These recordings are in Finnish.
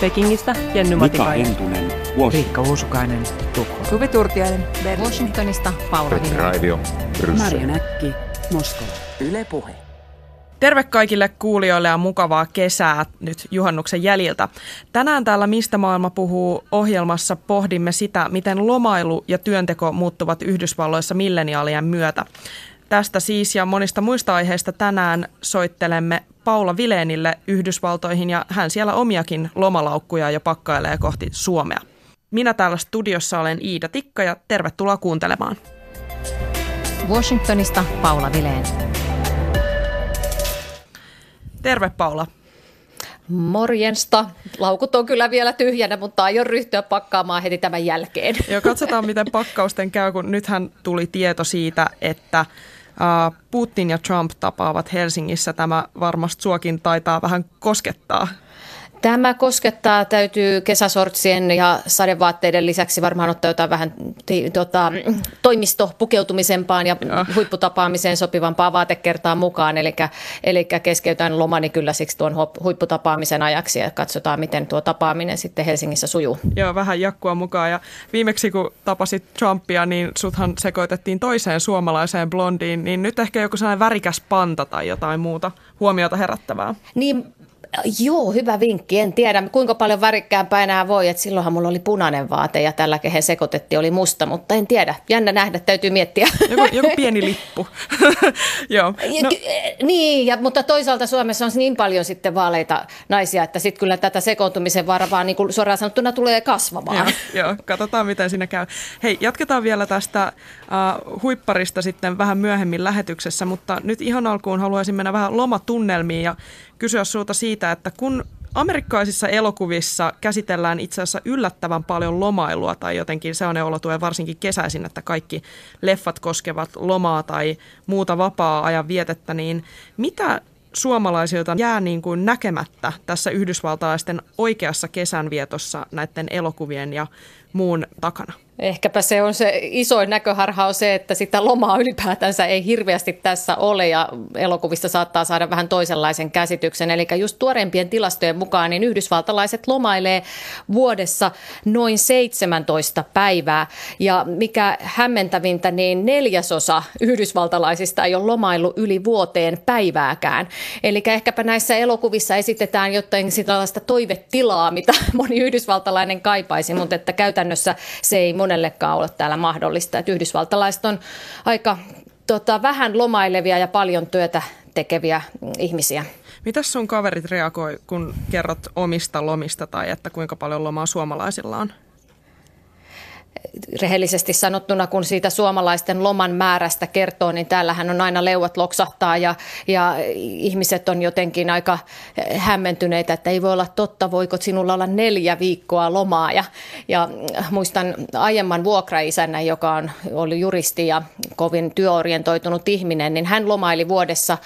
Pekingistä Jenny Mika Matikainen. Entunen, Riikka. Uusukainen, Tukholma. Suvi Turtiainen, Berliini. Washingtonista Paula Bryssel. Marja Näkki, Moskova. Yle Puhe. Terve kaikille kuulijoille ja mukavaa kesää nyt juhannuksen jäljiltä. Tänään täällä Mistä maailma puhuu ohjelmassa pohdimme sitä, miten lomailu ja työnteko muuttuvat Yhdysvalloissa milleniaalien myötä. Tästä siis ja monista muista aiheista tänään soittelemme Paula Vileenille Yhdysvaltoihin ja hän siellä omiakin lomalaukkuja jo pakkailee kohti Suomea. Minä täällä studiossa olen Iida Tikka ja tervetuloa kuuntelemaan. Washingtonista Paula Vileen. Terve Paula. Morjensta. Laukut on kyllä vielä tyhjänä, mutta aion ryhtyä pakkaamaan heti tämän jälkeen. Joo, katsotaan miten pakkausten käy, kun nythän tuli tieto siitä, että Putin ja Trump tapaavat Helsingissä. Tämä varmasti suokin taitaa vähän koskettaa. Tämä koskettaa, täytyy kesäsortsien ja sadevaatteiden lisäksi varmaan ottaa jotain vähän tota, toimistopukeutumisempaan ja Joo. huipputapaamiseen sopivampaa vaatekertaa mukaan. Eli, eli keskeytän lomani kyllä siksi tuon huipputapaamisen ajaksi ja katsotaan, miten tuo tapaaminen sitten Helsingissä sujuu. Joo, vähän jakkua mukaan. Ja viimeksi kun tapasit Trumpia, niin suthan sekoitettiin toiseen suomalaiseen blondiin, niin nyt ehkä joku sellainen värikäs panta tai jotain muuta huomiota herättävää. Niin, joo, hyvä vinkki. En tiedä, kuinka paljon värikkäämpää enää voi. Et silloinhan mulla oli punainen vaate ja tällä kehen sekoitettiin oli musta, mutta en tiedä. Jännä nähdä, täytyy miettiä. Joku, joku pieni lippu. Joo. No. No, Niin, ja, mutta toisaalta Suomessa on niin paljon sitten vaaleita naisia, että sitten kyllä tätä sekoontumisen varaa vaan niin kuin suoraan sanottuna tulee kasvamaan. Joo, joo, katsotaan miten siinä käy. Hei, jatketaan vielä tästä uh, huipparista sitten vähän myöhemmin lähetyksessä, mutta nyt ihan alkuun haluaisin mennä vähän lomatunnelmiin ja kysyä sulta siitä, että kun amerikkalaisissa elokuvissa käsitellään itse asiassa yllättävän paljon lomailua tai jotenkin sellainen olo tulee varsinkin kesäisin, että kaikki leffat koskevat lomaa tai muuta vapaa-ajan vietettä, niin mitä suomalaisilta jää niin kuin näkemättä tässä yhdysvaltalaisten oikeassa kesänvietossa näiden elokuvien ja muun takana? Ehkäpä se on se isoin näköharha on se, että sitä lomaa ylipäätänsä ei hirveästi tässä ole ja elokuvista saattaa saada vähän toisenlaisen käsityksen. Eli just tuoreimpien tilastojen mukaan niin yhdysvaltalaiset lomailee vuodessa noin 17 päivää ja mikä hämmentävintä, niin neljäsosa yhdysvaltalaisista ei ole lomailu yli vuoteen päivääkään. Eli ehkäpä näissä elokuvissa esitetään jotain sellaista toivetilaa, mitä moni yhdysvaltalainen kaipaisi, mutta että käytännössä se ei monellekaan ole täällä mahdollista. Että yhdysvaltalaiset on aika tota, vähän lomailevia ja paljon työtä tekeviä ihmisiä. Mitäs sun kaverit reagoi, kun kerrot omista lomista tai että kuinka paljon lomaa suomalaisilla on? Rehellisesti sanottuna, kun siitä suomalaisten loman määrästä kertoo, niin täällähän on aina leuat loksahtaa ja, ja ihmiset on jotenkin aika hämmentyneitä, että ei voi olla totta, voiko sinulla olla neljä viikkoa lomaa. Ja, ja muistan aiemman vuokraisännän, joka on ollut juristi ja kovin työorientoitunut ihminen, niin hän lomaili vuodessa,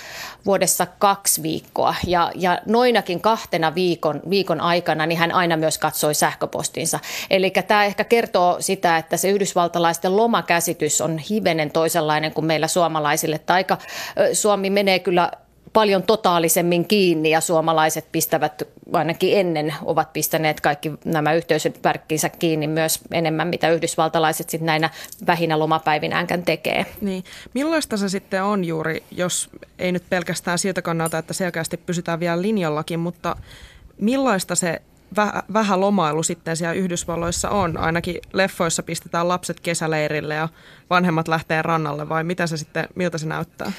vuodessa kaksi viikkoa ja, ja noinakin kahtena viikon, viikon aikana niin hän aina myös katsoi sähköpostinsa. Eli tämä ehkä kertoo sitä, että se yhdysvaltalaisten lomakäsitys on hivenen toisenlainen kuin meillä suomalaisille. Että aika Suomi menee kyllä paljon totaalisemmin kiinni ja suomalaiset pistävät ainakin ennen ovat pistäneet kaikki nämä yhteisöt värkkinsä kiinni myös enemmän, mitä yhdysvaltalaiset sitten näinä vähinä lomapäivinäänkään tekee. Niin, millaista se sitten on juuri, jos ei nyt pelkästään siltä kannalta, että selkeästi pysytään vielä linjallakin, mutta millaista se vähä, vähä lomailu sitten siellä Yhdysvalloissa on? Ainakin leffoissa pistetään lapset kesäleirille ja vanhemmat lähtee rannalle vai mitä se sitten, miltä se näyttää?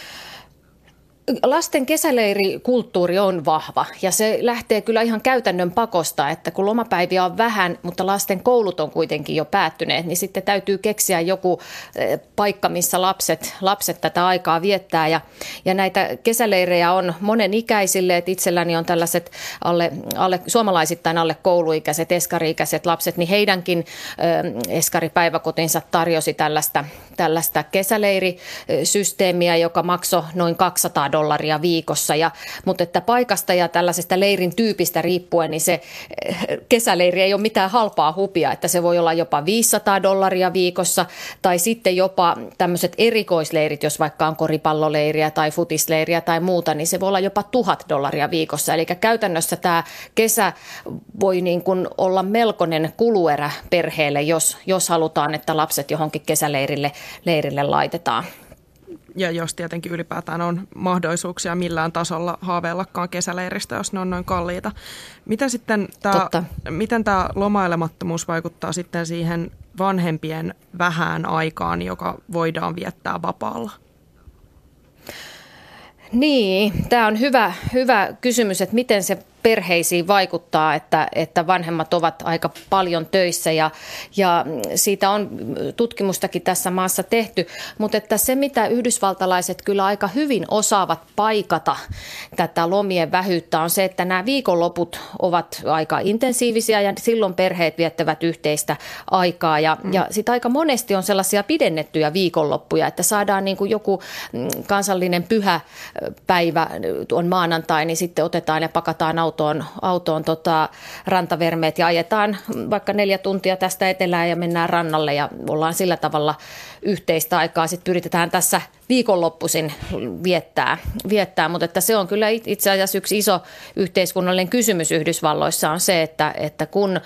Lasten kesäleirikulttuuri on vahva ja se lähtee kyllä ihan käytännön pakosta, että kun lomapäiviä on vähän, mutta lasten koulut on kuitenkin jo päättyneet, niin sitten täytyy keksiä joku eh, paikka, missä lapset, lapset tätä aikaa viettää. Ja, ja näitä kesäleirejä on monen ikäisille, että itselläni on tällaiset alle, alle, suomalaisittain alle kouluikäiset, eskari-ikäiset lapset, niin heidänkin eh, eskaripäiväkotinsa tarjosi tällaista, tällaista kesäleirisysteemiä, joka maksoi noin 200 500 dollaria viikossa. Ja, mutta että paikasta ja tällaisesta leirin tyypistä riippuen, niin se eh, kesäleiri ei ole mitään halpaa hupia, että se voi olla jopa 500 dollaria viikossa tai sitten jopa tämmöiset erikoisleirit, jos vaikka on koripalloleiriä tai futisleiriä tai muuta, niin se voi olla jopa tuhat dollaria viikossa. Eli käytännössä tämä kesä voi niin kuin olla melkoinen kuluerä perheelle, jos, jos halutaan, että lapset johonkin kesäleirille leirille laitetaan. Ja jos tietenkin ylipäätään on mahdollisuuksia millään tasolla haaveillakaan kesäleiristä, jos ne on noin kalliita. Miten sitten tämä, miten tämä lomailemattomuus vaikuttaa sitten siihen vanhempien vähään aikaan, joka voidaan viettää vapaalla? Niin, tämä on hyvä, hyvä kysymys, että miten se perheisiin vaikuttaa, että, että vanhemmat ovat aika paljon töissä ja, ja siitä on tutkimustakin tässä maassa tehty, mutta että se mitä yhdysvaltalaiset kyllä aika hyvin osaavat paikata tätä lomien vähyyttä on se, että nämä viikonloput ovat aika intensiivisiä ja silloin perheet viettävät yhteistä aikaa ja, mm. ja sitten aika monesti on sellaisia pidennettyjä viikonloppuja, että saadaan niin kuin joku mm, kansallinen pyhä päivä on maanantai, niin sitten otetaan ja pakataan auto autoon, autoon tota, rantavermeet ja ajetaan vaikka neljä tuntia tästä etelään ja mennään rannalle ja ollaan sillä tavalla yhteistä aikaa. Sitten pyritetään tässä viikonloppuisin viettää, viettää. mutta että se on kyllä itse asiassa yksi iso yhteiskunnallinen kysymys Yhdysvalloissa on se, että, että kun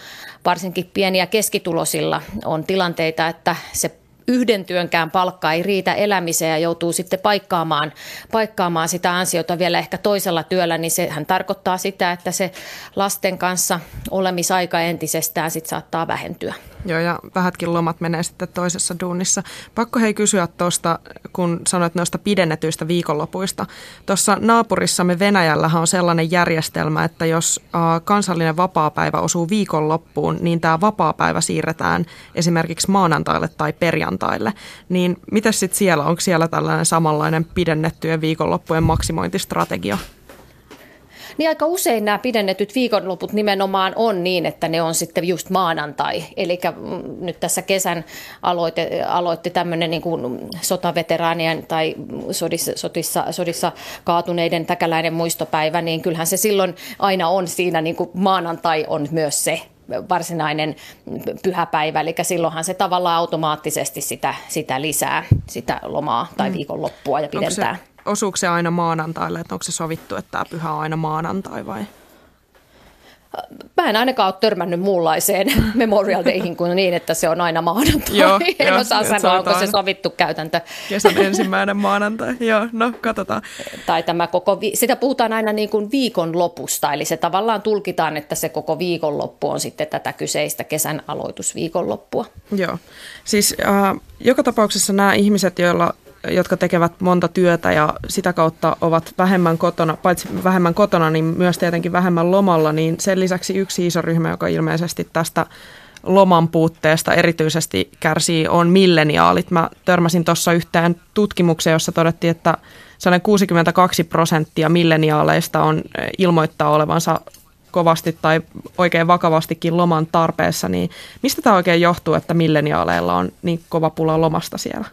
varsinkin pieniä keskitulosilla on tilanteita, että se yhden työnkään palkka ei riitä elämiseen ja joutuu sitten paikkaamaan, paikkaamaan sitä ansiota vielä ehkä toisella työllä, niin sehän tarkoittaa sitä, että se lasten kanssa olemisaika entisestään sitten saattaa vähentyä. Joo, ja vähätkin lomat menee sitten toisessa duunissa. Pakko hei kysyä tuosta, kun sanoit noista pidennetyistä viikonlopuista. Tuossa naapurissamme Venäjällähän on sellainen järjestelmä, että jos kansallinen vapaapäivä osuu viikonloppuun, niin tämä vapaapäivä siirretään esimerkiksi maanantaille tai perjantaille. Niin mitä sitten siellä, onko siellä tällainen samanlainen pidennettyjen viikonloppujen maksimointistrategia? Niin aika usein nämä pidennetyt viikonloput nimenomaan on niin, että ne on sitten just maanantai. Eli mm, nyt tässä kesän aloite, aloitti tämmöinen niin kuin sotaveteraanien tai sodissa, sodissa, sodissa kaatuneiden täkäläinen muistopäivä, niin kyllähän se silloin aina on siinä niin kuin maanantai on myös se varsinainen pyhäpäivä, eli silloinhan se tavallaan automaattisesti sitä, sitä lisää, sitä lomaa tai mm. viikonloppua ja pidentää. Onko se, osuuko se aina maanantaille, että onko se sovittu, että tämä pyhä on aina maanantai vai? Mä en ainakaan ole törmännyt muunlaiseen Memorial Dayhin kuin niin, että se on aina maanantai. Joo, en jo, osaa sanoa, onko se sovittu käytäntö. Kesän ensimmäinen maanantai, joo, no katsotaan. Tai tämä koko, vi- sitä puhutaan aina niin kuin viikonlopusta, eli se tavallaan tulkitaan, että se koko viikonloppu on sitten tätä kyseistä kesän aloitusviikonloppua. Joo, siis äh, joka tapauksessa nämä ihmiset, joilla jotka tekevät monta työtä ja sitä kautta ovat vähemmän kotona, paitsi vähemmän kotona, niin myös tietenkin vähemmän lomalla, niin sen lisäksi yksi iso ryhmä, joka ilmeisesti tästä loman puutteesta erityisesti kärsii, on milleniaalit. Mä törmäsin tuossa yhteen tutkimukseen, jossa todettiin, että sellainen 62 prosenttia milleniaaleista on eh, ilmoittaa olevansa kovasti tai oikein vakavastikin loman tarpeessa, niin mistä tämä oikein johtuu, että milleniaaleilla on niin kova pula lomasta siellä?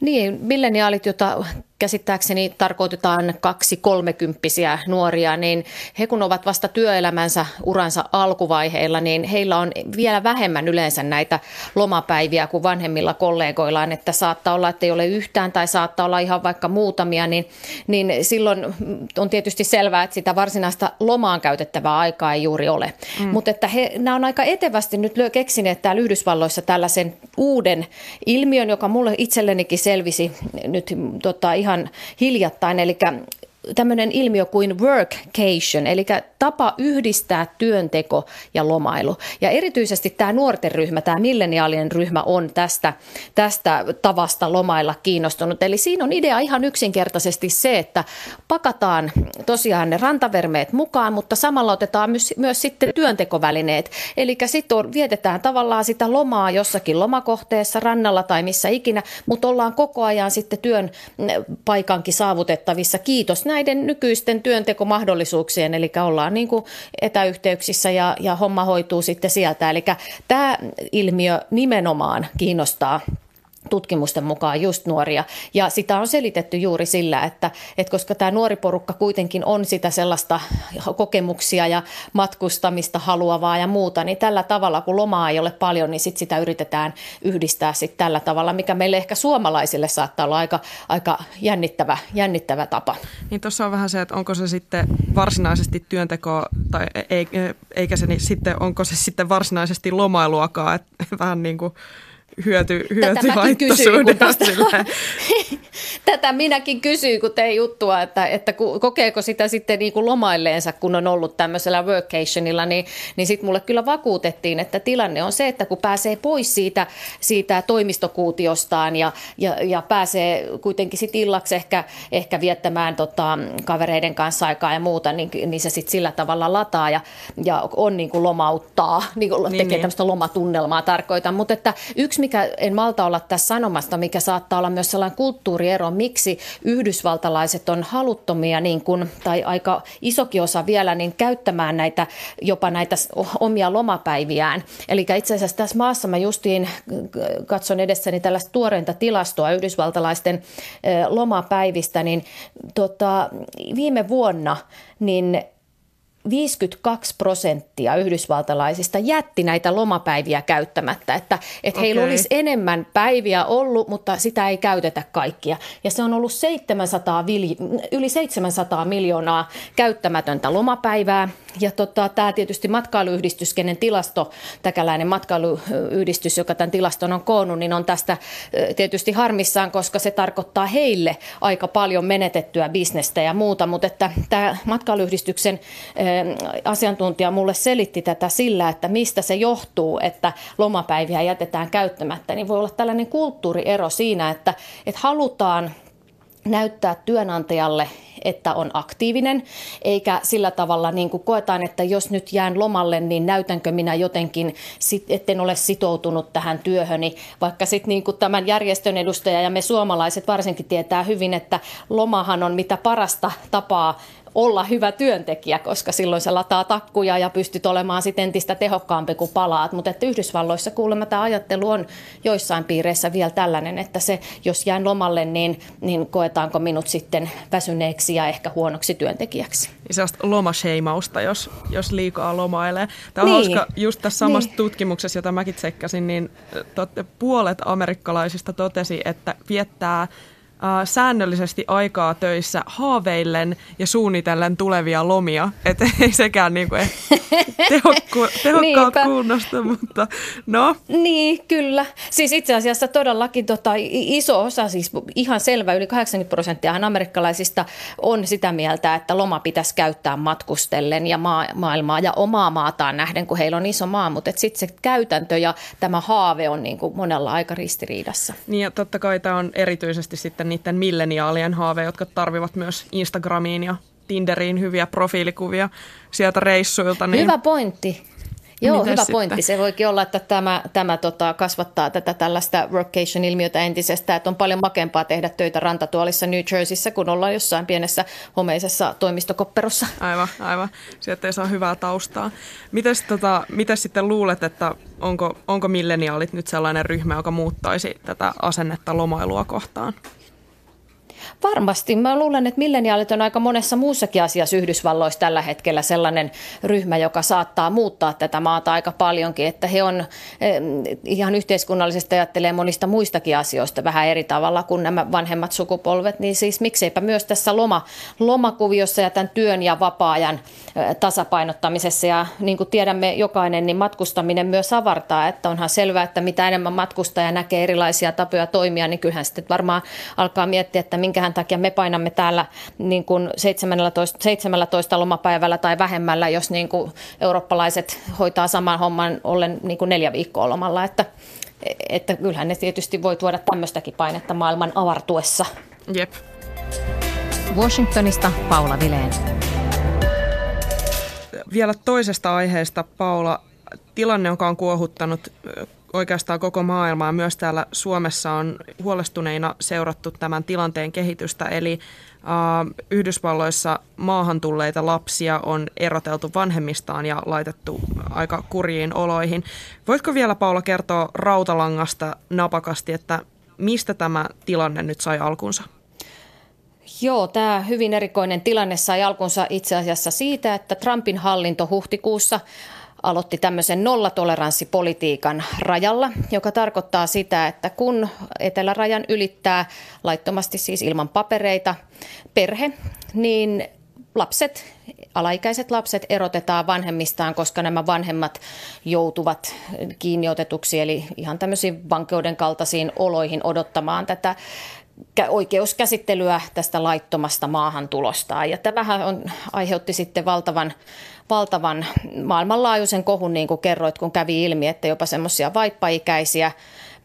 Niin, milleniaalit, joita käsittääkseni tarkoitetaan kaksi kolmekymppisiä nuoria, niin he kun ovat vasta työelämänsä uransa alkuvaiheilla, niin heillä on vielä vähemmän yleensä näitä lomapäiviä kuin vanhemmilla kollegoillaan, että saattaa olla, että ei ole yhtään tai saattaa olla ihan vaikka muutamia, niin, niin silloin on tietysti selvää, että sitä varsinaista lomaan käytettävää aikaa ei juuri ole. Mm. Mutta että he, nämä on aika etevästi nyt keksineet täällä Yhdysvalloissa tällaisen uuden ilmiön, joka mulle itsellenikin selvisi nyt tota, ihan ihan hiljattain, eli tämmöinen ilmiö kuin workcation, eli tapa yhdistää työnteko ja lomailu. Ja erityisesti tämä nuorten ryhmä, tämä milleniaalinen ryhmä on tästä, tästä tavasta lomailla kiinnostunut. Eli siinä on idea ihan yksinkertaisesti se, että pakataan tosiaan ne rantavermeet mukaan, mutta samalla otetaan myös, myös sitten työntekovälineet. Eli sitten vietetään tavallaan sitä lomaa jossakin lomakohteessa, rannalla tai missä ikinä, mutta ollaan koko ajan sitten työn paikankin saavutettavissa. Kiitos näiden nykyisten työntekomahdollisuuksien, eli ollaan niin kuin etäyhteyksissä ja, ja homma hoituu sitten sieltä. Eli tämä ilmiö nimenomaan kiinnostaa tutkimusten mukaan just nuoria. Ja sitä on selitetty juuri sillä, että, että koska tämä nuori porukka kuitenkin on sitä sellaista kokemuksia ja matkustamista haluavaa ja muuta, niin tällä tavalla, kun lomaa ei ole paljon, niin sit sitä yritetään yhdistää sit tällä tavalla, mikä meille ehkä suomalaisille saattaa olla aika, aika jännittävä, jännittävä tapa. Niin tuossa on vähän se, että onko se sitten varsinaisesti työnteko tai eikä se niin sitten, onko se sitten varsinaisesti lomailuakaan, että vähän niin kuin hyöty, hyöty Tätä mäkin kysyin, kun tästä, Tätä minäkin kysyin, kun tein juttua, että, että kokeeko sitä sitten niin kuin lomailleensa, kun on ollut tämmöisellä workationilla, niin, niin sitten mulle kyllä vakuutettiin, että tilanne on se, että kun pääsee pois siitä, siitä toimistokuutiostaan ja, ja, ja pääsee kuitenkin sitten illaksi ehkä, ehkä viettämään tota, kavereiden kanssa aikaa ja muuta, niin, niin se sitten sillä tavalla lataa ja, ja on niin kuin lomauttaa, niin kuin niin, tekee niin. tämmöistä lomatunnelmaa tarkoitan, mutta että yksi mikä en malta olla tässä sanomasta, mikä saattaa olla myös sellainen kulttuuriero, miksi yhdysvaltalaiset on haluttomia niin kuin, tai aika isokin osa vielä niin käyttämään näitä, jopa näitä omia lomapäiviään. Eli itse asiassa tässä maassa mä justiin katson edessäni tällaista tuoreinta tilastoa yhdysvaltalaisten lomapäivistä, niin tota, viime vuonna niin 52 prosenttia yhdysvaltalaisista jätti näitä lomapäiviä käyttämättä, että, että okay. heillä olisi enemmän päiviä ollut, mutta sitä ei käytetä kaikkia. Ja se on ollut 700, yli 700 miljoonaa käyttämätöntä lomapäivää. Ja tota, tämä tietysti matkailuyhdistys, kenen tilasto, täkäläinen matkailuyhdistys, joka tämän tilaston on koonnut, niin on tästä tietysti harmissaan, koska se tarkoittaa heille aika paljon menetettyä bisnestä ja muuta, mutta että tämä matkailuyhdistyksen asiantuntija mulle selitti tätä sillä, että mistä se johtuu, että lomapäiviä jätetään käyttämättä, niin voi olla tällainen kulttuuriero siinä, että, että halutaan näyttää työnantajalle, että on aktiivinen, eikä sillä tavalla niin kuin koetaan, että jos nyt jään lomalle, niin näytänkö minä jotenkin, etten ole sitoutunut tähän työhöni, vaikka sitten niin kuin tämän järjestön edustaja ja me suomalaiset varsinkin tietää hyvin, että lomahan on mitä parasta tapaa olla hyvä työntekijä, koska silloin se lataa takkuja ja pystyt olemaan sitten entistä tehokkaampi kuin palaat. Mutta että Yhdysvalloissa kuulemma tämä ajattelu on joissain piireissä vielä tällainen, että se, jos jään lomalle, niin, niin koetaanko minut sitten väsyneeksi ja ehkä huonoksi työntekijäksi. Niin sellaista lomasheimausta, jos, jos liikaa lomailee. Tämä on niin. hauska, just tässä samassa niin. tutkimuksessa, jota mäkin tsekkasin, niin tot, puolet amerikkalaisista totesi, että viettää säännöllisesti aikaa töissä haaveillen ja suunnitellen tulevia lomia. Että ei sekään niinku eh, tehokku, tehokkaat kuunnosta, mutta no. Niin, kyllä. Siis itse asiassa todellakin tota, iso osa, siis ihan selvä, yli 80 prosenttia amerikkalaisista on sitä mieltä, että loma pitäisi käyttää matkustellen ja maa, maailmaa ja omaa maataan nähden, kun heillä on iso maa, mutta sitten se käytäntö ja tämä haave on niin kuin monella aika ristiriidassa. Niin ja totta kai tämä on erityisesti sitten niiden milleniaalien haave, jotka tarvivat myös Instagramiin ja Tinderiin hyviä profiilikuvia sieltä reissuilta. Niin... Hyvä pointti. Joo, hyvä sitten? pointti. Se voikin olla, että tämä, tämä tota, kasvattaa tätä tällaista workation-ilmiötä entisestä, että on paljon makempaa tehdä töitä rantatuolissa New Jerseyssä, kun ollaan jossain pienessä homeisessa toimistokopperossa. Aivan, aivan. Sieltä ei saa hyvää taustaa. Mites, tota, mites sitten luulet, että onko, onko milleniaalit nyt sellainen ryhmä, joka muuttaisi tätä asennetta lomailua kohtaan? Varmasti. Mä luulen, että milleniaalit on aika monessa muussakin asiassa Yhdysvalloissa tällä hetkellä sellainen ryhmä, joka saattaa muuttaa tätä maata aika paljonkin. Että he on ihan yhteiskunnallisesti ajattelee monista muistakin asioista vähän eri tavalla kuin nämä vanhemmat sukupolvet. Niin siis mikseipä myös tässä loma, lomakuviossa ja tämän työn ja vapaa-ajan tasapainottamisessa. Ja niin kuin tiedämme jokainen, niin matkustaminen myös avartaa. Että onhan selvää, että mitä enemmän matkustaja näkee erilaisia tapoja toimia, niin kyllähän sitten varmaan alkaa miettiä, että minkähän takia me painamme täällä niin kuin 17, 17 lomapäivällä tai vähemmällä, jos niin kuin eurooppalaiset hoitaa saman homman ollen niin kuin neljä viikkoa lomalla. Että, että kyllähän ne tietysti voi tuoda tämmöistäkin painetta maailman avartuessa. Jep. Washingtonista Paula Vileen. Vielä toisesta aiheesta, Paula. Tilanne, joka on kuohuttanut oikeastaan koko maailmaa. Myös täällä Suomessa on huolestuneina seurattu tämän tilanteen kehitystä, eli äh, Yhdysvalloissa maahan tulleita lapsia on eroteltu vanhemmistaan ja laitettu aika kurjiin oloihin. Voitko vielä Paula kertoa rautalangasta napakasti, että mistä tämä tilanne nyt sai alkunsa? Joo, tämä hyvin erikoinen tilanne sai alkunsa itse asiassa siitä, että Trumpin hallinto huhtikuussa aloitti tämmöisen nollatoleranssipolitiikan rajalla, joka tarkoittaa sitä, että kun etelärajan ylittää laittomasti siis ilman papereita perhe, niin lapset, alaikäiset lapset erotetaan vanhemmistaan, koska nämä vanhemmat joutuvat kiinniotetuksi, eli ihan tämmöisiin vankeuden kaltaisiin oloihin odottamaan tätä oikeuskäsittelyä tästä laittomasta maahantulosta. Ja tämähän on, aiheutti sitten valtavan, valtavan maailmanlaajuisen kohun, niin kuin kerroit, kun kävi ilmi, että jopa semmoisia vaippaikäisiä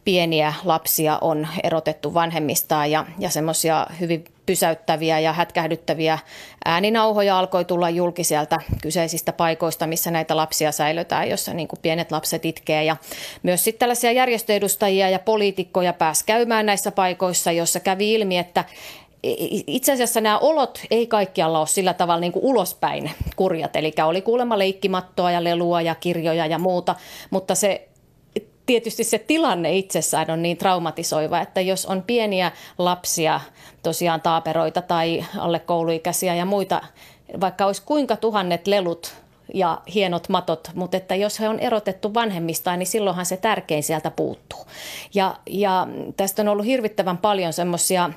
pieniä lapsia on erotettu vanhemmistaan ja, ja semmoisia hyvin pysäyttäviä ja hätkähdyttäviä ääninauhoja alkoi tulla julki sieltä kyseisistä paikoista, missä näitä lapsia säilötään, jossa niin kuin pienet lapset itkee. Ja myös sitten tällaisia järjestöedustajia ja poliitikkoja pääsi käymään näissä paikoissa, jossa kävi ilmi, että itse asiassa nämä olot ei kaikkialla ole sillä tavalla niin kuin ulospäin kurjat. Eli oli kuulemma leikkimattoa ja lelua ja kirjoja ja muuta, mutta se tietysti se tilanne itsessään on niin traumatisoiva, että jos on pieniä lapsia, tosiaan taaperoita tai alle kouluikäisiä ja muita, vaikka olisi kuinka tuhannet lelut ja hienot matot, mutta että jos he on erotettu vanhemmistaan, niin silloinhan se tärkein sieltä puuttuu. Ja, ja tästä on ollut hirvittävän paljon semmoisia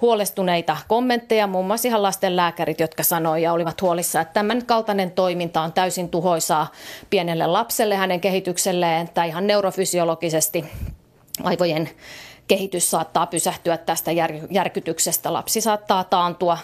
huolestuneita kommentteja, muun muassa ihan lastenlääkärit, jotka sanoivat ja olivat huolissa, että tämän kaltainen toiminta on täysin tuhoisaa pienelle lapselle, hänen kehitykselleen tai ihan neurofysiologisesti aivojen kehitys saattaa pysähtyä tästä jär, järkytyksestä. Lapsi saattaa taantua,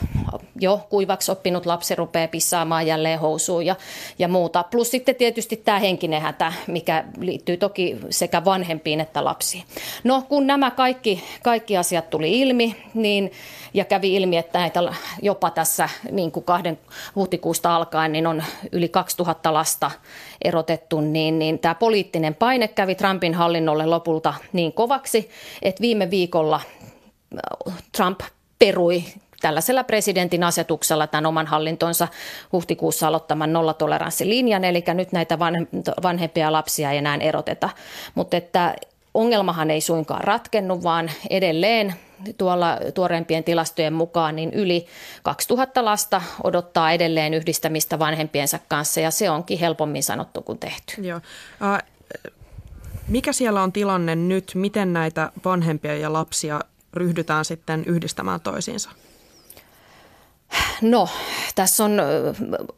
jo kuivaksi oppinut lapsi rupeaa pissaamaan jälleen housuun ja, ja muuta. Plus sitten tietysti tämä henkinen hätä, mikä liittyy toki sekä vanhempiin että lapsiin. No kun nämä kaikki, kaikki asiat tuli ilmi, niin ja kävi ilmi, että näitä jopa tässä niin kuin kahden huhtikuusta alkaen niin on yli 2000 lasta erotettu, niin, niin tämä poliittinen paine kävi Trumpin hallinnolle lopulta niin kovaksi, että viime viikolla äh, Trump perui tällaisella presidentin asetuksella tämän oman hallintonsa huhtikuussa aloittaman nollatoleranssilinjan, eli nyt näitä vanhempia lapsia ei enää eroteta. Mutta että ongelmahan ei suinkaan ratkennut, vaan edelleen tuolla tuoreimpien tilastojen mukaan niin yli 2000 lasta odottaa edelleen yhdistämistä vanhempiensa kanssa ja se onkin helpommin sanottu kuin tehty. Joo. mikä siellä on tilanne nyt? Miten näitä vanhempia ja lapsia ryhdytään sitten yhdistämään toisiinsa? No, tässä on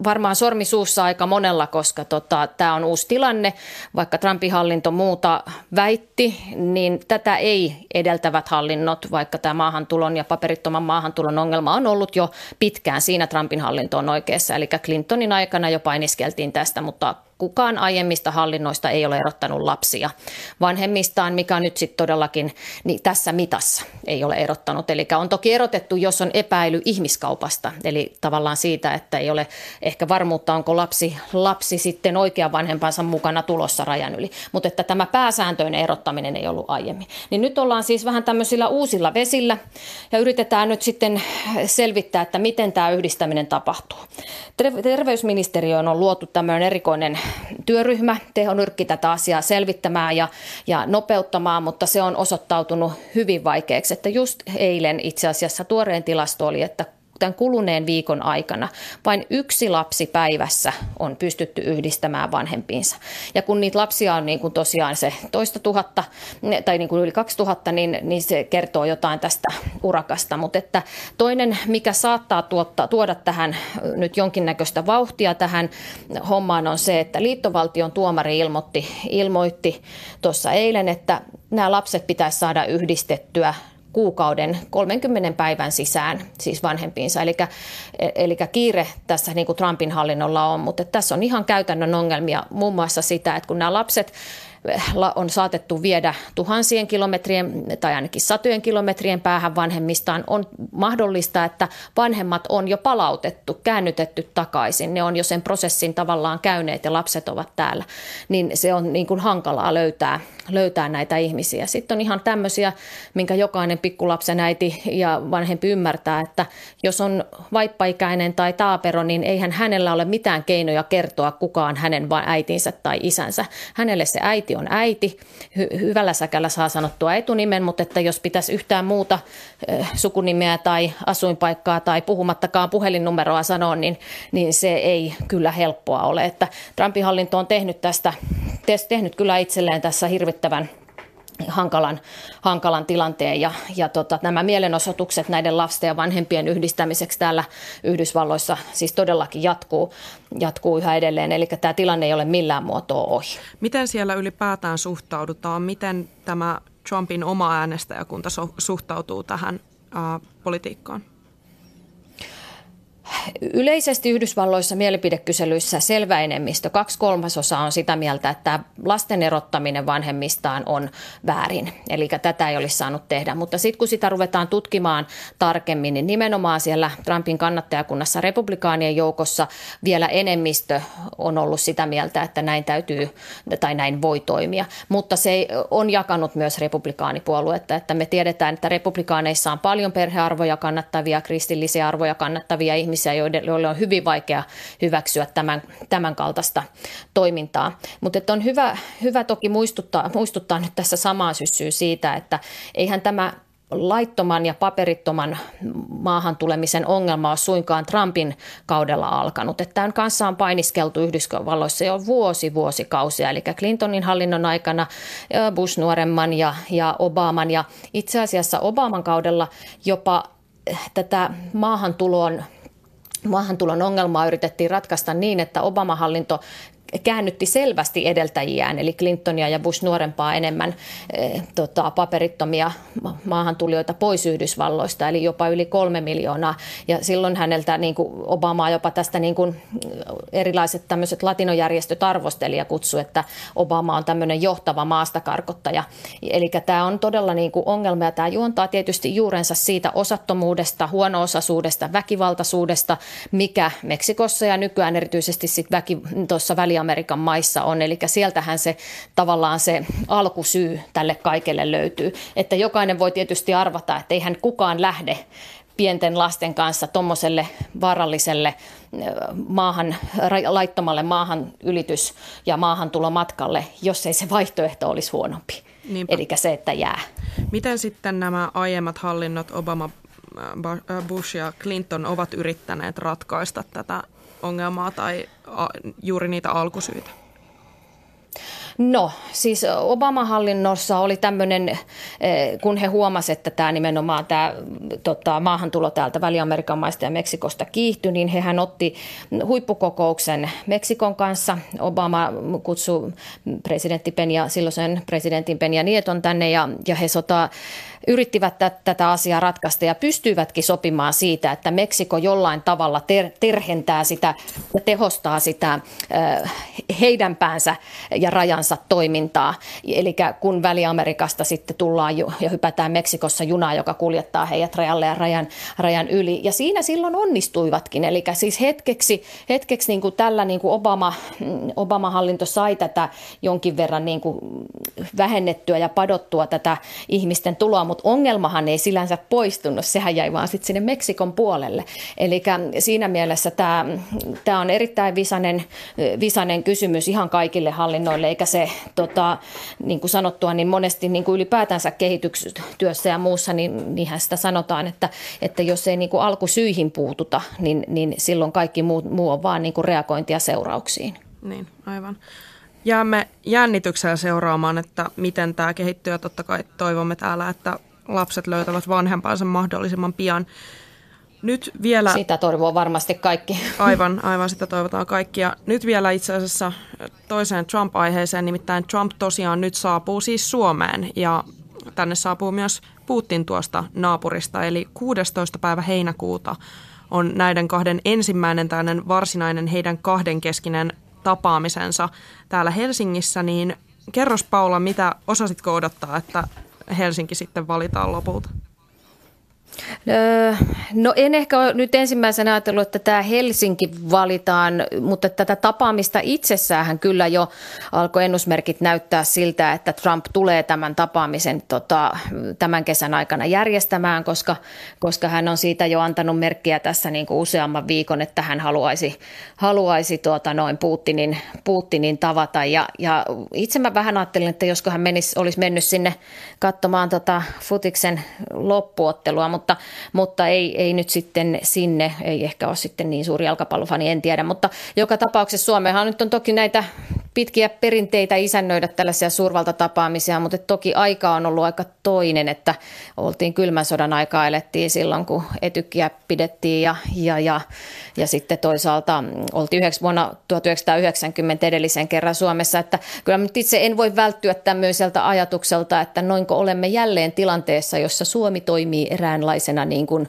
varmaan sormi suussa aika monella, koska tota, tämä on uusi tilanne. Vaikka Trumpin hallinto muuta väitti, niin tätä ei edeltävät hallinnot, vaikka tämä maahantulon ja paperittoman maahantulon ongelma on ollut jo pitkään. Siinä Trumpin hallinto on oikeassa, eli Clintonin aikana jo painiskeltiin tästä, mutta kukaan aiemmista hallinnoista ei ole erottanut lapsia vanhemmistaan, mikä nyt sitten todellakin niin tässä mitassa ei ole erottanut. Eli on toki erotettu, jos on epäily ihmiskaupasta, eli tavallaan siitä, että ei ole ehkä varmuutta, onko lapsi, lapsi sitten oikean vanhempansa mukana tulossa rajan yli. Mutta että tämä pääsääntöinen erottaminen ei ollut aiemmin. Niin nyt ollaan siis vähän tämmöisillä uusilla vesillä ja yritetään nyt sitten selvittää, että miten tämä yhdistäminen tapahtuu. Terveysministeriöön on luotu tämmöinen erikoinen työryhmä Teho Nyrkki tätä asiaa selvittämään ja, ja nopeuttamaan, mutta se on osoittautunut hyvin vaikeaksi. Että just eilen itse asiassa tuoreen tilasto oli, että tämän kuluneen viikon aikana vain yksi lapsi päivässä on pystytty yhdistämään vanhempiinsa. Ja kun niitä lapsia on niin kuin tosiaan se toista tuhatta tai niin kuin yli 2000, niin, niin se kertoo jotain tästä urakasta. Mutta että toinen, mikä saattaa tuottaa, tuoda tähän nyt jonkinnäköistä vauhtia tähän hommaan on se, että liittovaltion tuomari ilmoitti, ilmoitti tuossa eilen, että nämä lapset pitäisi saada yhdistettyä kuukauden 30 päivän sisään siis vanhempiinsa. Eli, eli kiire tässä niin kuin Trumpin hallinnolla on, mutta tässä on ihan käytännön ongelmia muun muassa sitä, että kun nämä lapset on saatettu viedä tuhansien kilometrien tai ainakin satojen kilometrien päähän vanhemmistaan, on mahdollista, että vanhemmat on jo palautettu, käännytetty takaisin. Ne on jo sen prosessin tavallaan käyneet ja lapset ovat täällä. Niin se on niin kuin hankalaa löytää, löytää näitä ihmisiä. Sitten on ihan tämmöisiä, minkä jokainen pikkulapsen äiti ja vanhempi ymmärtää, että jos on vaippaikäinen tai taapero, niin eihän hänellä ole mitään keinoja kertoa kukaan hänen äitinsä tai isänsä. Hänelle se äiti on äiti. Hy- hyvällä säkällä saa sanottua etunimen, mutta että jos pitäisi yhtään muuta sukunimeä tai asuinpaikkaa tai puhumattakaan puhelinnumeroa sanoa, niin, niin se ei kyllä helppoa ole. Että Trumpin hallinto on tehnyt tästä, tehnyt kyllä itselleen tässä hirvittävän hankalan, hankalan tilanteen ja, ja tota, nämä mielenosoitukset näiden lasten ja vanhempien yhdistämiseksi täällä Yhdysvalloissa siis todellakin jatkuu, jatkuu yhä edelleen, eli tämä tilanne ei ole millään muotoa ohi. Miten siellä ylipäätään suhtaudutaan, miten tämä Trumpin oma äänestäjäkunta suhtautuu tähän ää, politiikkaan? Yleisesti Yhdysvalloissa mielipidekyselyissä selvä enemmistö, kaksi kolmasosaa on sitä mieltä, että lasten erottaminen vanhemmistaan on väärin. Eli tätä ei olisi saanut tehdä. Mutta sitten kun sitä ruvetaan tutkimaan tarkemmin, niin nimenomaan siellä Trumpin kannattajakunnassa republikaanien joukossa vielä enemmistö on ollut sitä mieltä, että näin täytyy tai näin voi toimia. Mutta se on jakanut myös republikaanipuoluetta, että me tiedetään, että republikaaneissa on paljon perhearvoja kannattavia, kristillisiä arvoja kannattavia ihmisiä, joille on hyvin vaikea hyväksyä tämän, tämän kaltaista toimintaa. Mutta on hyvä, hyvä toki muistuttaa, muistuttaa nyt tässä samaan syssyyn siitä, että eihän tämä laittoman ja paperittoman maahan tulemisen ongelma on suinkaan Trumpin kaudella alkanut. Että tämän kanssa on painiskeltu Yhdysvalloissa jo vuosi vuosikausia, eli Clintonin hallinnon aikana Bush nuoremman ja, ja Obaman. Ja itse asiassa Obaman kaudella jopa tätä maahantulon maahantulon ongelmaa yritettiin ratkaista niin, että Obama-hallinto käännytti selvästi edeltäjiään, eli Clintonia ja Bush nuorempaa enemmän e, tota, paperittomia maahantulijoita pois Yhdysvalloista, eli jopa yli kolme miljoonaa. Ja silloin häneltä niin kuin Obamaa jopa tästä niin kuin erilaiset tämmöiset latinojärjestöt arvosteli ja kutsui, että Obama on tämmöinen johtava maastakarkottaja. Eli tämä on todella niin kuin ongelma ja tämä juontaa tietysti juurensa siitä osattomuudesta, huono-osaisuudesta, väkivaltaisuudesta, mikä Meksikossa ja nykyään erityisesti sitten väki tuossa väli Amerikan maissa on. Eli sieltähän se tavallaan se alkusyy tälle kaikelle löytyy. Että jokainen voi tietysti arvata, että eihän kukaan lähde pienten lasten kanssa tuommoiselle vaaralliselle maahan, laittomalle maahan ylitys- ja maahantulomatkalle, jos ei se vaihtoehto olisi huonompi. Eli se, että jää. Miten sitten nämä aiemmat hallinnot, Obama, Bush ja Clinton, ovat yrittäneet ratkaista tätä ongelmaa tai juuri niitä alkusyitä? No, siis Obama-hallinnossa oli tämmöinen, eh, kun he huomasivat, että tämä nimenomaan tämä tota, maahantulo täältä Väli-Amerikan maista ja Meksikosta kiihtyi, niin hehän otti huippukokouksen Meksikon kanssa. Obama kutsui presidentti Peña, silloisen presidentin Peña Nieton tänne ja, ja he sota, yrittivät tätä asiaa ratkaista ja pystyivätkin sopimaan siitä, että Meksiko jollain tavalla ter- terhentää sitä ja tehostaa sitä äh, heidän päänsä ja rajansa toimintaa. Eli kun Väli-Amerikasta sitten tullaan ja hypätään Meksikossa junaa, joka kuljettaa heidät rajalle ja rajan, rajan yli. Ja siinä silloin onnistuivatkin. Eli siis hetkeksi, hetkeksi niin kuin tällä niin kuin Obama, Obama-hallinto sai tätä jonkin verran niin kuin vähennettyä ja padottua tätä ihmisten tuloa, mutta ongelmahan ei sillänsä poistunut, sehän jäi vaan sitten sinne Meksikon puolelle. Eli siinä mielessä tämä, tämä on erittäin visainen, visainen kysymys ihan kaikille hallinnoille, eikä se, tota, niin kuin sanottua, niin monesti niin kuin ylipäätänsä kehitystyössä ja muussa, niin niinhän sitä sanotaan, että, että jos ei niin kuin alkusyihin puututa, niin, niin silloin kaikki muu, muu on vaan niin kuin reagointia seurauksiin. Niin, aivan jäämme jännityksellä seuraamaan, että miten tämä kehittyy ja totta kai toivomme täällä, että lapset löytävät vanhempansa mahdollisimman pian. Nyt vielä... Sitä toivoo varmasti kaikki. Aivan, aivan sitä toivotaan kaikki. Ja nyt vielä itse asiassa toiseen Trump-aiheeseen, nimittäin Trump tosiaan nyt saapuu siis Suomeen ja tänne saapuu myös Putin tuosta naapurista, eli 16. päivä heinäkuuta on näiden kahden ensimmäinen tällainen varsinainen heidän kahdenkeskinen tapaamisensa täällä Helsingissä, niin kerros Paula, mitä osasitko odottaa, että Helsinki sitten valitaan lopulta? No en ehkä ole nyt ensimmäisenä ajatellut, että tämä Helsinki valitaan, mutta tätä tapaamista itsessään kyllä jo alkoi ennusmerkit näyttää siltä, että Trump tulee tämän tapaamisen tota, tämän kesän aikana järjestämään, koska, koska hän on siitä jo antanut merkkiä tässä niin kuin useamman viikon, että hän haluaisi, haluaisi tuota noin Putinin, Putinin tavata. Ja, ja itse mä vähän ajattelin, että josko hän menisi, olisi mennyt sinne katsomaan tota futiksen loppuottelua, mutta mutta, mutta ei, ei nyt sitten sinne, ei ehkä ole sitten niin suuri jalkapallofani, en tiedä, mutta joka tapauksessa Suomehan nyt on toki näitä pitkiä perinteitä isännöidä tällaisia suurvaltatapaamisia, mutta toki aika on ollut aika toinen, että oltiin kylmän sodan aikaa elettiin silloin, kun etykkiä pidettiin ja, ja, ja, ja sitten toisaalta oltiin yhdeksän, vuonna 1990 edellisen kerran Suomessa, että kyllä nyt itse en voi välttyä tämmöiseltä ajatukselta, että noinko olemme jälleen tilanteessa, jossa Suomi toimii eräänlaisena niin kuin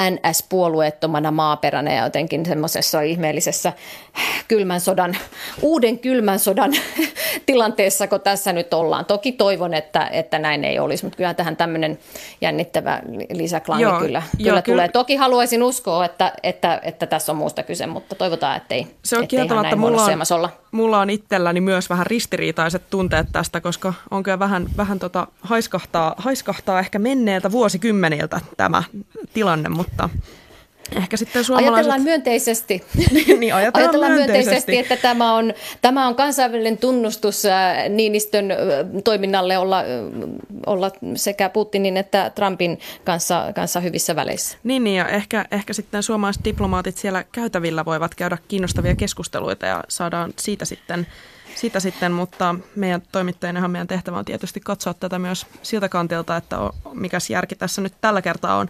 NS-puolueettomana maaperänä ja jotenkin semmoisessa ihmeellisessä kylmän sodan, uuden kylmän sodan tilanteessa, kun tässä nyt ollaan. Toki toivon, että, että näin ei olisi, mutta kyllä tähän tämmöinen jännittävä lisäklangi joo, kyllä, joo, kyllä tulee. Toki haluaisin uskoa, että, että, että tässä on muusta kyse, mutta toivotaan, ettei, Se on näin mulla on, olla. Mulla on itselläni myös vähän ristiriitaiset tunteet tästä, koska on kyllä vähän, vähän tota, haiskahtaa, haiskahtaa ehkä menneeltä vuosikymmeniltä tämä tilanne, mutta ehkä sitten suomalaiset... Ajatellaan myönteisesti. niin, ajatellaan, ajatellaan myönteisesti. myönteisesti, että tämä on, tämä on kansainvälinen tunnustus äh, Niinistön äh, toiminnalle olla, äh, olla sekä Putinin että Trumpin kanssa, kanssa hyvissä väleissä. Niin, niin ja ehkä, ehkä sitten suomalaiset diplomaatit siellä käytävillä voivat käydä kiinnostavia keskusteluita ja saadaan siitä sitten sitä sitten, mutta meidän toimittajinahan meidän tehtävä on tietysti katsoa tätä myös siltä kantilta, että mikä järki tässä nyt tällä kertaa on.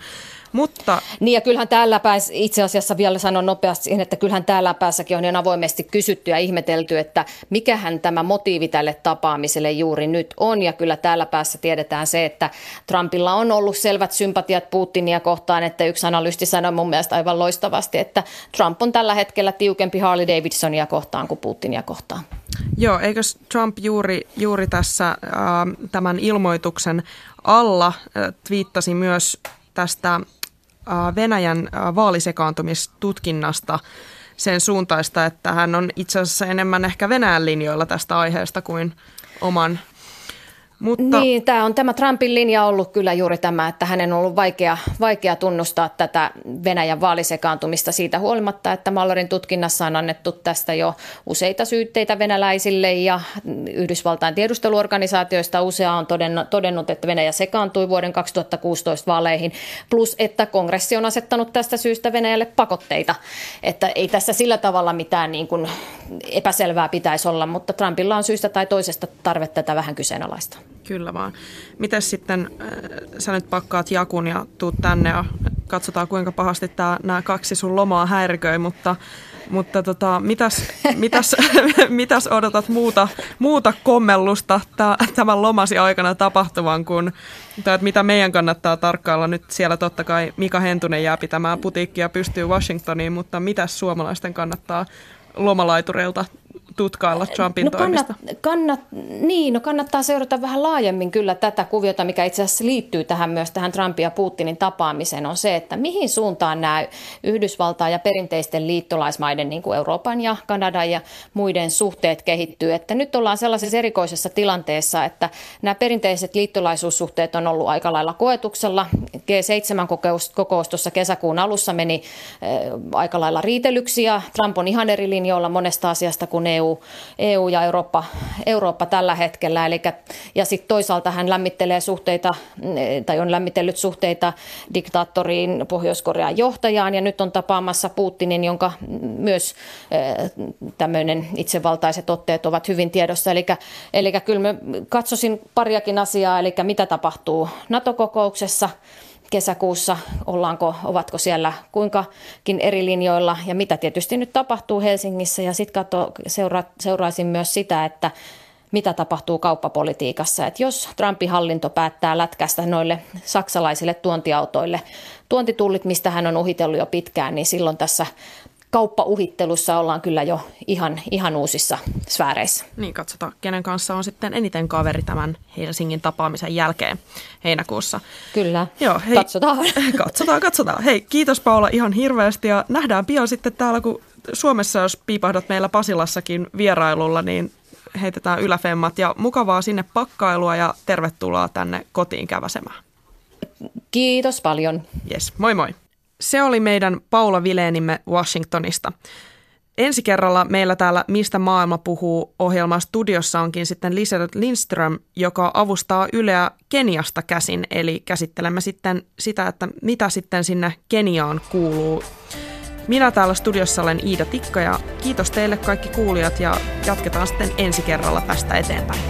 Mutta... Niin ja kyllähän täällä päässä, itse asiassa vielä sanon nopeasti siihen, että kyllähän täällä päässäkin on jo avoimesti kysytty ja ihmetelty, että mikähän tämä motiivi tälle tapaamiselle juuri nyt on. Ja kyllä täällä päässä tiedetään se, että Trumpilla on ollut selvät sympatiat Putinia kohtaan, että yksi analysti sanoi mun mielestä aivan loistavasti, että Trump on tällä hetkellä tiukempi Harley Davidsonia kohtaan kuin Putinia kohtaan. Joo, eikö Trump juuri, juuri tässä äh, tämän ilmoituksen alla äh, twiittasi myös tästä äh, Venäjän äh, vaalisekaantumistutkinnasta sen suuntaista, että hän on itse asiassa enemmän ehkä Venäjän linjoilla tästä aiheesta kuin oman mutta... Niin, tämä on tämä Trumpin linja ollut kyllä juuri tämä, että hänen on ollut vaikea, vaikea tunnustaa tätä Venäjän vaalisekaantumista siitä huolimatta, että Mallorin tutkinnassa on annettu tästä jo useita syytteitä venäläisille ja Yhdysvaltain tiedusteluorganisaatioista usea on todennut, että Venäjä sekaantui vuoden 2016 vaaleihin, plus että kongressi on asettanut tästä syystä Venäjälle pakotteita, että ei tässä sillä tavalla mitään niin kuin epäselvää pitäisi olla, mutta Trumpilla on syystä tai toisesta tarve tätä vähän kyseenalaista. Kyllä vaan. Miten sitten äh, sä nyt pakkaat jakun ja tuut tänne ja katsotaan kuinka pahasti tää, nämä kaksi sun lomaa häiriköi, mutta, mutta tota, mitäs, mitäs, mitäs odotat muuta, muuta kommellusta tämän lomasi aikana tapahtuvan, kun, tai että mitä meidän kannattaa tarkkailla nyt siellä totta kai Mika Hentunen jää pitämään putiikkia pystyy Washingtoniin, mutta mitä suomalaisten kannattaa lomalaitureilta tutkailla Trumpin no kannat, toimista? Kannat, niin, no kannattaa seurata vähän laajemmin kyllä tätä kuviota, mikä itse asiassa liittyy tähän myös tähän Trumpin ja Putinin tapaamiseen, on se, että mihin suuntaan nämä Yhdysvaltain ja perinteisten liittolaismaiden, niin kuin Euroopan ja Kanadan ja muiden suhteet kehittyy. Että nyt ollaan sellaisessa erikoisessa tilanteessa, että nämä perinteiset liittolaisuussuhteet on ollut aika lailla koetuksella. G7-kokous kokous tuossa kesäkuun alussa meni äh, aika lailla riitelyksiä. Trump on ihan eri linjoilla monesta asiasta kuin EU, EU ja Eurooppa, Eurooppa tällä hetkellä. Eli, ja sitten toisaalta hän lämmittelee suhteita, tai on lämmitellyt suhteita diktaattoriin Pohjois-Korean johtajaan, ja nyt on tapaamassa Putinin, jonka myös eh, tämmöinen itsevaltaiset otteet ovat hyvin tiedossa. Eli, eli kyllä mä katsoisin pariakin asiaa, eli mitä tapahtuu NATO-kokouksessa, kesäkuussa, ollaanko, ovatko siellä kuinkakin eri linjoilla ja mitä tietysti nyt tapahtuu Helsingissä ja sitten seura, seuraisin myös sitä, että mitä tapahtuu kauppapolitiikassa. Et jos Trumpin hallinto päättää lätkästä noille saksalaisille tuontiautoille tuontitullit, mistä hän on uhitellut jo pitkään, niin silloin tässä kauppauhittelussa ollaan kyllä jo ihan, ihan uusissa sfääreissä. Niin, katsotaan, kenen kanssa on sitten eniten kaveri tämän Helsingin tapaamisen jälkeen heinäkuussa. Kyllä, Joo, hei, katsotaan. Katsotaan, katsotaan. Hei, kiitos Paula ihan hirveästi ja nähdään pian sitten täällä, kun Suomessa, jos piipahdat meillä Pasilassakin vierailulla, niin heitetään yläfemmat ja mukavaa sinne pakkailua ja tervetuloa tänne kotiin käväsemään. Kiitos paljon. Yes, moi moi. Se oli meidän Paula Vileenimme Washingtonista. Ensi kerralla meillä täällä Mistä maailma puhuu ohjelman studiossa onkin sitten Liselot Lindström, joka avustaa Yleä Keniasta käsin, eli käsittelemme sitten sitä, että mitä sitten sinne Keniaan kuuluu. Minä täällä studiossa olen Iida Tikka ja kiitos teille kaikki kuulijat ja jatketaan sitten ensi kerralla tästä eteenpäin.